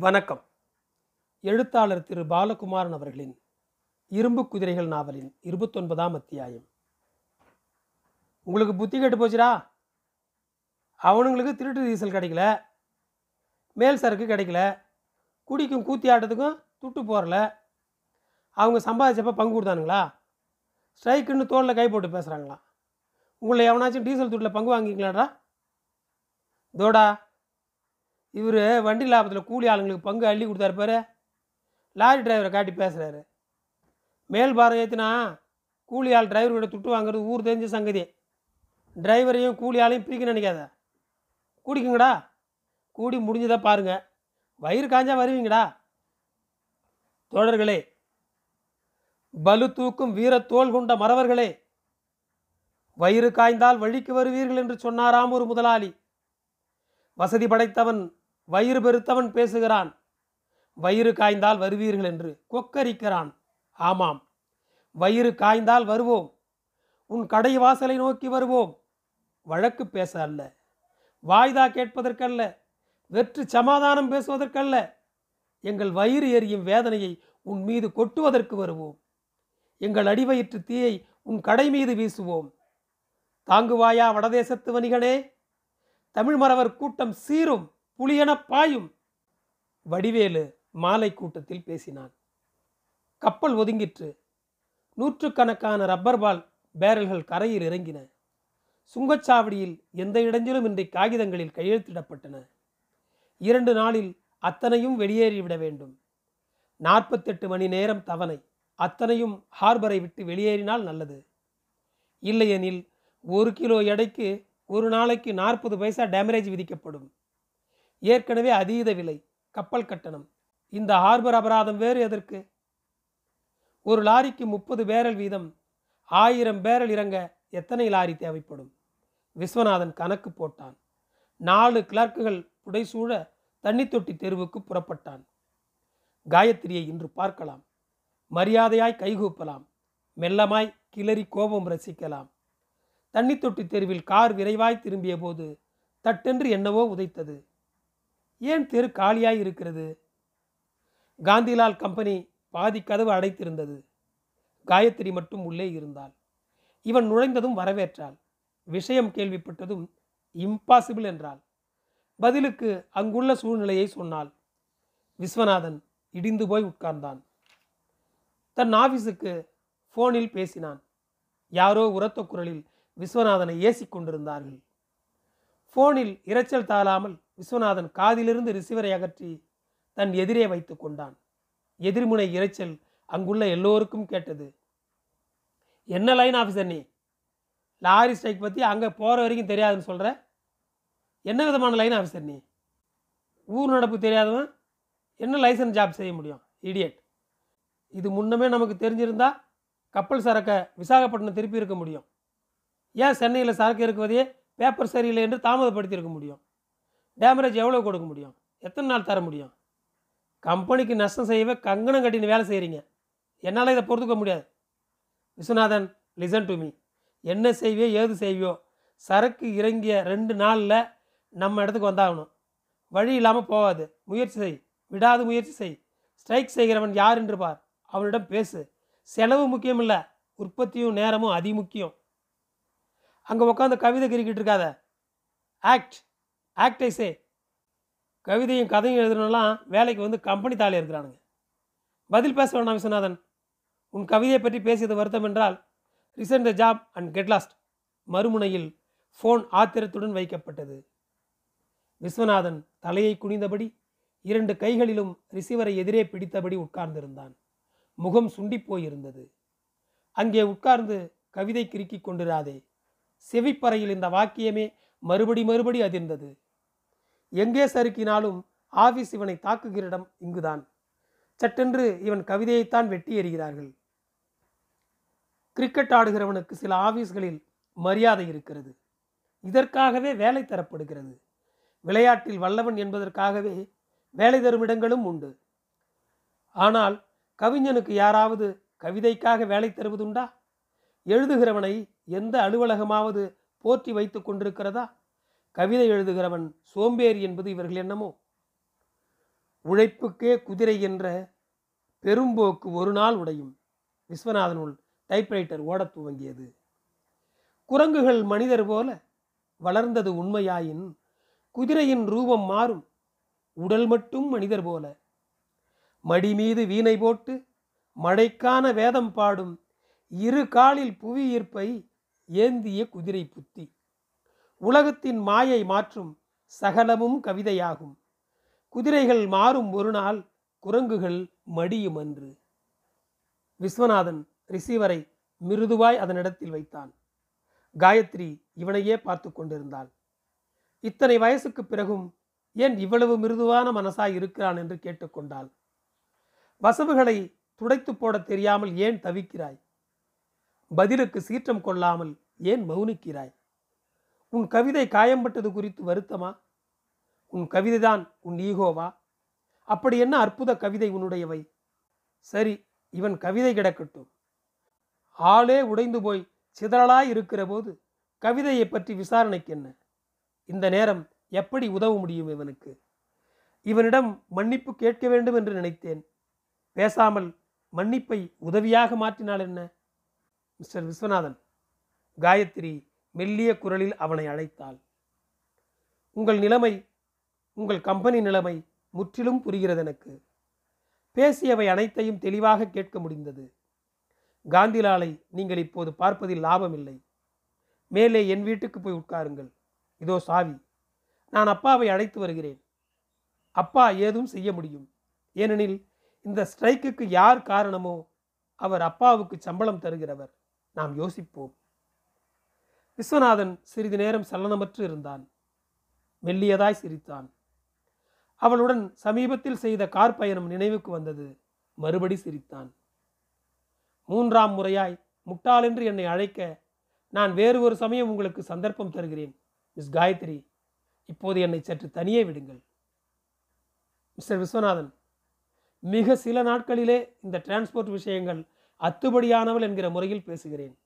வணக்கம். எழுத்தாளர் திரு பாலகுமாரன் அவர்களின் இரும்பு குதிரைகள் நாவலின் இருபத்தொன்பதாம் அத்தியாயம். உங்களுக்கு புத்தி கெட்டு போச்சுடா? அவனுங்களுக்கு திருட்டு டீசல் கிடைக்கல. மேல் சரக்கு கிடைக்கல. குடிக்கும் கூத்தி ஆட்டத்துக்கும் துட்டு போகிறல அவங்க சம்பாதிச்சப்ப பங்கு கொடுத்தானுங்களா? ஸ்ட்ரைக்குன்னு தோளில் கை போட்டு பேசுகிறாங்களா உங்களை எவனாச்சும் டீசல் துட்டில் பங்கு வாங்கிக்கலாடா தோடா. இவர் வண்டி லாபத்தில் கூலி ஆளுங்களுக்கு பங்கு அள்ளி கொடுத்தாரு பாரு. லாரி டிரைவரை காட்டி பேசுகிறாரு மேல் பாரம் ஏற்றினா கூலி ஆள் டிரைவர்கிட்ட துட்டு வாங்குறது ஊர் தெரிஞ்ச சங்கதி. டிரைவரையும் கூலி ஆளையும் பிரிக்க நினைக்காத. கூடிக்குங்கடா. கூடி முடிஞ்சதை பாருங்கள் வயிறு காஞ்சா வருவீங்கடா. தோழர்களே பலு தூக்கும் வீரத்தோல் கொண்ட மறவர்களே வயிறு காய்ந்தால் வழிக்கு வருவீர்கள் என்று சொன்னாராம் ஒரு முதலாளி. வசதி படைத்தவன் வயிறு பெருத்தவன் பேசுகிறான். வயிறு காய்ந்தால் வருவீர்கள் என்று கொக்கரிக்கிறான். ஆமாம் வயிறு காய்ந்தால் வருவோம். உன் கடை வாசலை நோக்கி வருவோம். வழக்கு பேச அல்ல வாய்தா கேட்பதற்கல்ல வெற்று சமாதானம் பேசுவதற்கல்ல. எங்கள் வயிறு எரியும் வேதனையை உன் மீது கொட்டுவதற்கு வருவோம். எங்கள் அடிவயிற்று தீயை உன் கடை மீது வீசுவோம். தாங்குவாயா வடதேசத்து வணிகனே? தமிழ் மறவர் கூட்டம் சீரும். புலியென பாயும். வடிவேலு மாலை கூட்டத்தில் பேசினான். கப்பல் ஒதுங்கிற்று. நூற்றுக்கணக்கான ரப்பர் பால் பேரல்கள் கரையில் இறங்கின. சுங்கச்சாவடியில் எந்த இடைஞ்சலும் இன்றி காகிதங்களில் கையெழுத்திடப்பட்டன. இரண்டு நாளில் அத்தனையும் வெளியேறிவிட வேண்டும். நாற்பத்தெட்டு மணி நேரம் தவணை. அத்தனையும் ஹார்பரை விட்டு வெளியேறினால் நல்லது. இல்லையெனில் ஒரு கிலோ எடைக்கு ஒரு நாளைக்கு நாற்பது பைசா டேமரேஜ் விதிக்கப்படும். ஏற்கனவே அதீத விலை கப்பல் கட்டணம். இந்த ஹார்பர் அபராதம் வேறு எதற்கு? ஒரு லாரிக்கு முப்பது பேரல் வீதம் ஆயிரம் பேரல் இறங்க எத்தனை லாரி தேவைப்படும்? விஸ்வநாதன் கணக்கு போட்டான். நாலு கிளர்க்குகள் புடைசூழ தண்ணி தொட்டி தெருவுக்கு புறப்பட்டான். காயத்ரியை இன்று பார்க்கலாம். மரியாதையாய் கைகூப்பலாம். மெல்லமாய் கிளறி கோபம் ரசிக்கலாம். தண்ணி தொட்டி தெருவில் கார் விரைவாய் திரும்பிய போது தட்டென்று என்னவோ உதைத்தது. ஏன் தெரு காலியாய் இருக்கிறது? காந்திலால் கம்பெனி பாதி கதவு அடைத்திருந்தது. காயத்ரி மட்டும் உள்ளே இருந்தாள். இவன் நுழைந்ததும் வரவேற்றாள். விஷயம் கேள்விப்பட்டதும் இம்பாசிபிள் என்றாள். பதிலுக்கு அங்குள்ள சூழ்நிலையை சொன்னாள். விஸ்வநாதன் இடிந்து போய் உட்கார்ந்தான். தன் ஆபீஸுக்கு ஃபோனில் பேசினான். யாரோ உரத்த குரலில் விஸ்வநாதனை ஏசி கொண்டிருந்தார்கள் ஃபோனில் இரைச்சல் தாழாமல் விஸ்வநாதன் காதிலிருந்து ரிசீவரை அகற்றி தன் எதிரே வைத்து கொண்டான். எதிர்முனை இரைச்சல் அங்குள்ள எல்லோருக்கும் கேட்டது. என்ன லைன் ஆஃபீஸர் நீ? லாரி ஸ்ட்ரைக் பற்றி அங்கே போகிற வரைக்கும் தெரியாதுன்னு சொல்கிற என்ன விதமான லைன் ஆஃபீஸர் நீ? ஊர் நடப்பு தெரியாதவன்? என்ன லைசன்ஸ் ஜாப் செய்ய முடியும்? இடியட் இது முன்னமே நமக்கு தெரிஞ்சிருந்தா கப்பல் சரக்கை விசாகப்பட்டினம் திருப்பி இருக்க முடியும். ஏன் சென்னையில் சரக்கு இருக்குவதையே பேப்பர் சரியில்லை என்று தாமதப்படுத்தியிருக்க முடியும். டேமரேஜ் எவ்வளோ கொடுக்க முடியும்? எத்தனை நாள் தர முடியும்? கம்பெனிக்கு நஷ்டம் செய்யவே கங்கணம் கட்டின்னு வேலை செய்கிறீங்க என்னால் இதை பொறுத்துக்க முடியாது. விஸ்வநாதன் லிசன் டு மீ என்ன செய்வியோ ஏது செய்வியோ சரக்கு இறங்கிய ரெண்டு நாளில் நம்ம இடத்துக்கு வந்தாகணும். வழி இல்லாமல் போகாது. முயற்சி செய். விடாது முயற்சி செய். ஸ்ட்ரைக் செய்கிறவன் யார் என்று பார். அவனிடம் பேசு. செலவு முக்கியம் இல்லை உற்பத்தியும் நேரமும் அதி முக்கியம் அங்கே உட்காந்து கவிதை கிரிக்கிட்டு இருக்காத. ஆக்ட் ஆக்டர்ஸே கவிதையும் கதையும் எழுதணும்லாம் வேலைக்கு வந்து கம்பெனி தாலி இருக்கிறானுங்க. பதில் பேச வேணாம் விஸ்வநாதன். உன் கவிதையை பற்றி பேசியது வருத்தம் என்றால் resign the job and get lost மறுமுனையில் ஃபோன் ஆத்திரத்துடன் வைக்கப்பட்டது. விஸ்வநாதன் தலையை குனிந்தபடி இரண்டு கைகளிலும் ரிசீவரை எதிரே பிடித்தபடி உட்கார்ந்திருந்தான். முகம் சுண்டி போயிருந்தது. அங்கே உட்கார்ந்து கவிதை கிறுக்கிக் கொண்டிராதே. செவிப்பறையில் இந்த வாக்கியமே மறுபடி மறுபடி அதிர்ந்தது. எங்கே சறுக்கினாலும் ஆபீஸ் இவனை தாக்குகிற இடம் இங்குதான். சட்டென்று இவன் கவிதையைத்தான் வெட்டி எறிகிறார்கள். கிரிக்கெட் ஆடுகிறவனுக்கு சில ஆபீஸ்களில் மரியாதை இருக்கிறது. இதற்காகவே வேலை தரப்படுகிறது. விளையாட்டில் வல்லவன் என்பதற்காகவே வேலை தரும் இடங்களும் உண்டு. ஆனால் கவிஞனுக்கு யாராவது கவிதைக்காக வேலை தருவதுண்டா? எழுதுகிறவனை எந்த அலுவலகமாவது போற்றி வைத்து கொண்டிருக்கிறதா? கவிதை எழுதுகிறவன் சோம்பேறி என்பது இவர்கள் என்னமோ? உழைப்புக்கே குதிரை என்ற பெரும்போக்கு ஒரு நாள் உடையும். விஸ்வநாதனுள் டைப்ரைட்டர் ஓடத் துவங்கியது. குரங்குகள் மனிதர் போல வளர்ந்தது உண்மையாயின் குதிரையின் ரூபம் மாறும். உடல் மட்டும் மனிதர் போல. மடி மீது வீணை போட்டு மழைக்கான வேதம் பாடும். இரு காலில் புவி ஈர்ப்பை ஏந்திய குதிரை புத்தி. உலகத்தின் மாயை மாற்றும் சகலமும் கவிதையாகும். குதிரைகள் மாறும் ஒரு நாள் குரங்குகள் மடியும் அன்று. விஸ்வநாதன் ரிசீவரை மிருதுவாய் அதனிடத்தில் வைத்தான். காயத்ரி இவனையே பார்த்து கொண்டிருந்தாள். இத்தனை வயசுக்கு பிறகும் ஏன் இவ்வளவு மிருதுவான மனசாய் இருக்கிறான் என்று கேட்டுக்கொண்டாள் வசவுகளை துடைத்து போட தெரியாமல் ஏன் தவிக்கிறாய்? பதிலுக்கு சீற்றம் கொள்ளாமல் ஏன் மௌனிக்கிறாய்? உன் கவிதை காயம்பட்டது குறித்து வருத்தமா? உன் கவிதைதான் உன் ஈகோவா? அப்படி என்ன அற்புத கவிதை உன்னுடையவை? சரி இவன் கவிதை கிடக்கட்டும். ஆளே உடைந்து போய் சிதறலாய் இருக்கிற போது கவிதையை பற்றி விசாரணைக்கு என்ன இந்த நேரம் எப்படி உதவ முடியும் இவனுக்கு? இவனிடம் மன்னிப்பு கேட்க வேண்டும் என்று நினைத்தேன். பேசாமல் மன்னிப்பை உதவியாக மாற்றினாள் என்ன? மிஸ்டர் விஸ்வநாதன் காயத்ரி மெல்லிய குரலில் அவனை அழைத்தாள். உங்கள் நிலைமை உங்கள் கம்பெனி நிலைமை முற்றிலும் புரிகிறது எனக்கு. பேசியவை அனைத்தையும் தெளிவாக கேட்க முடிந்தது. காந்திலாலை நீங்கள் இப்போது பார்ப்பதில் லாபமில்லை. மேலே என் வீட்டுக்கு போய் உட்காருங்கள். இதோ சாவி. நான் அப்பாவை அழைத்து வருகிறேன். அப்பா ஏதும் செய்ய முடியும். ஏனெனில் இந்த ஸ்ட்ரைக்குக்கு யார் காரணமோ அவர் அப்பாவுக்கு சம்பளம் தருகிறவர். நாம் யோசிப்போம். விஸ்வநாதன் சிறிது நேரம் சலனமற்று இருந்தான். மெல்லியதாய் சிரித்தான். அவளுடன் சமீபத்தில் செய்த கார் பயணம் நினைவுக்கு வந்தது. மறுபடி சிரித்தான். மூன்றாம் முறையாய் முட்டாளென்று என்னை அழைக்க நான் வேறு ஒரு சமயம் உங்களுக்கு சந்தர்ப்பம் தருகிறேன். மிஸ் காயத்ரி இப்போது என்னை சற்று தனியே விடுங்கள். மிஸ்டர் விஸ்வநாதன் மிக சில நாட்களிலே இந்த டிரான்ஸ்போர்ட் விஷயங்கள் அத்துபடியானவள் என்கிற முறையில் பேசுகிறேன்.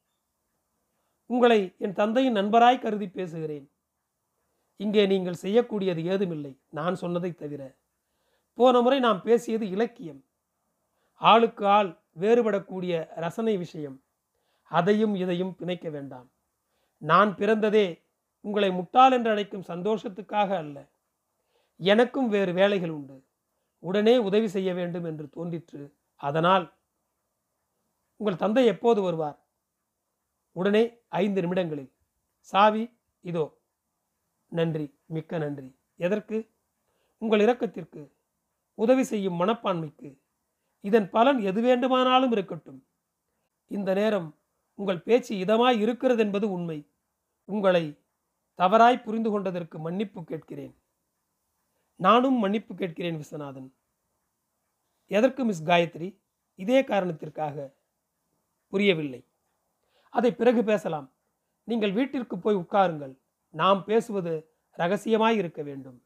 உங்களை என் தந்தையின் நண்பராய் கருதி பேசுகிறேன். இங்கே நீங்கள் செய்யக்கூடியது ஏதுமில்லை. நான் சொன்னதை தவிர. போன முறை நாம் பேசியது இலக்கியம். ஆளுக்கு ஆள் வேறுபடக்கூடிய ரசனை விஷயம். அதையும் இதையும் பிணைக்க வேண்டாம். நான் பிறந்ததே உங்களை முட்டாள் என்று அழைக்கும் சந்தோஷத்துக்காக அல்ல. எனக்கும் வேறு வேலைகள் உண்டு. உடனே உதவி செய்ய வேண்டும் என்று தோன்றிற்று. அதனால் உங்கள் தந்தை எப்போது வருவார்? உடனே ஐந்து நிமிடங்களில் சாவி இதோ நன்றி மிக்க நன்றி. எதற்கு? உங்கள் இரக்கத்திற்கு உதவி செய்யும் மனப்பான்மைக்கு. இதன் பலன் எது வேண்டுமானாலும் இருக்கட்டும். இந்த நேரம் உங்கள் பேச்சு இதமாய் இருக்கிறது என்பது உண்மை. உங்களை தவறாய் புரிந்து கொண்டதற்கு மன்னிப்பு கேட்கிறேன். நானும் மன்னிப்பு கேட்கிறேன் விஸ்வநாதன். எதற்கு மிஸ் காயத்ரி? இதே காரணத்திற்காக புரியவில்லை. அதை பிறகு பேசலாம். நீங்கள் வீட்டிற்கு போய் உட்காருங்கள். நாம் பேசுவது ரகசியமாய் இருக்க வேண்டும்.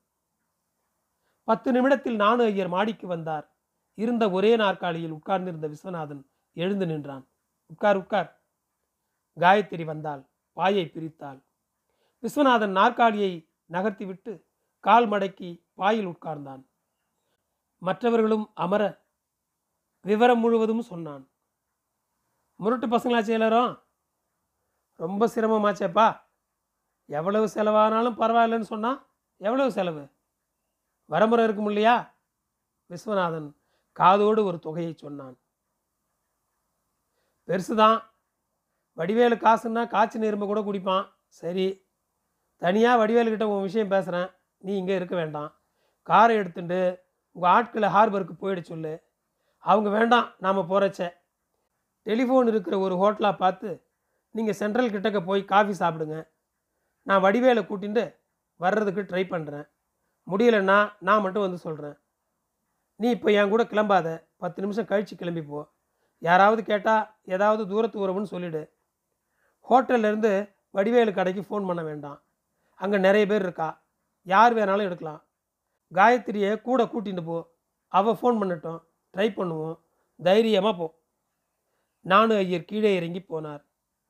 பத்து நிமிடத்தில் நானு ஐயர் மாடிக்கு வந்தார். இருந்த ஒரே நாற்காலியில் உட்கார்ந்திருந்த விஸ்வநாதன் எழுந்து நின்றான். உட்கார் உட்கார். காயத்ரி வந்தாள். பாயை பிரித்தாள். விஸ்வநாதன் நாற்காலியை நகர்த்திவிட்டு கால் மடக்கி பாயில் உட்கார்ந்தான். மற்றவர்களும் அமர விவரம் முழுவதும் சொன்னான். முரட்டு பசங்களா செயலரும் ரொம்ப சிரமமாச்சேப்பா. எவ்வளவு செலவானாலும் பரவாயில்லன்னு சொன்னால் எவ்வளவு செலவு? வரமுறை இருக்கும் இல்லையா? விஸ்வநாதன் காதோடு ஒரு தொகையை சொன்னான். பெருசு தான் வடிவேலு காசுன்னா காய்ச்சி நெரும்பு கூட குடிப்பான். சரி தனியாக வடிவேலுக்கிட்ட உன் விஷயம் பேசுகிறேன் நீ இங்கே இருக்க வேண்டாம். காரை எடுத்துட்டு உங்கள் ஆட்களை ஹார்பருக்கு போயிட சொல்லு. அவங்க வேண்டாம் நாம் போகிறச்ச டெலிஃபோன் இருக்கிற ஒரு ஹோட்டலாக பார்த்து நீங்கள் சென்ட்ரல் கிட்டக்க போய் காஃபி சாப்பிடுங்க. நான் வடிவேலை கூட்டிகிட்டு வர்றதுக்கு ட்ரை பண்ணுறேன் முடியலைன்னா நான் மட்டும் வந்து சொல்கிறேன் நீ இப்போ என் கூட கிளம்பாத. பத்து நிமிஷம் கழித்து கிளம்பி போ. யாராவது கேட்டால் ஏதாவது தூரத்து உறவுன்னு சொல்லிவிடு ஹோட்டல்லேருந்து வடிவேலு கடைக்கு ஃபோன் பண்ண வேண்டாம். அங்கே நிறைய பேர் இருக்கா? யார் வேணாலும் எடுக்கலாம். காயத்ரியை கூட கூட்டிகிட்டு போ. அவள் ஃபோன் பண்ணட்டும். ட்ரை பண்ணுவோம். தைரியமாக போ. நானு ஐயர் கீழே இறங்கி போனார்.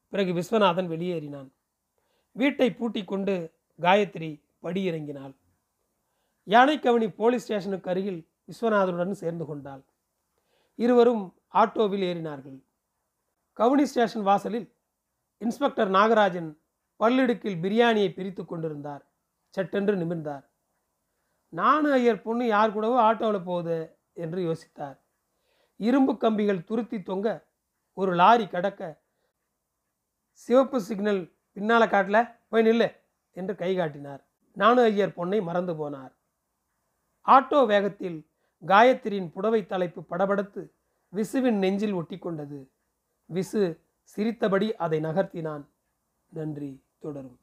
பிறகு விஸ்வநாதன் வெளியேறினான். வீட்டை பூட்டி கொண்டு காயத்ரி படியிறங்கினாள். யானைக்கவனி போலீஸ் ஸ்டேஷனுக்கு அருகில் விஸ்வநாதனுடன் சேர்ந்து கொண்டாள். இருவரும் ஆட்டோவில் ஏறினார்கள். கவுனி ஸ்டேஷன் வாசலில் இன்ஸ்பெக்டர் நாகராஜன் பல்லிடுக்கில் பிரியாணியை பிரித்து கொண்டிருந்தார். சட்டென்று நிமிர்ந்தார். நானு ஐயர் பொண்ணு யார் கூடவோ ஆட்டோவில் போகுது என்று யோசித்தார். இரும்பு கம்பிகள் துருத்தி தொங்க ஒரு லாரி கடக்க சிவப்பு சிக்னல் பின்னால காட்டல போய் நில்லு என்று கை காட்டினார். நானு ஐயர் பொண்ணை மறந்து போனார். ஆட்டோ வேகத்தில் காயத்ரியின் புடவை தலைப்பு படபடத்து விசுவின் நெஞ்சில் ஒட்டி கொண்டது. விசு சிரித்தபடி அதை நகர்த்தினான். நன்றி தொடரும்.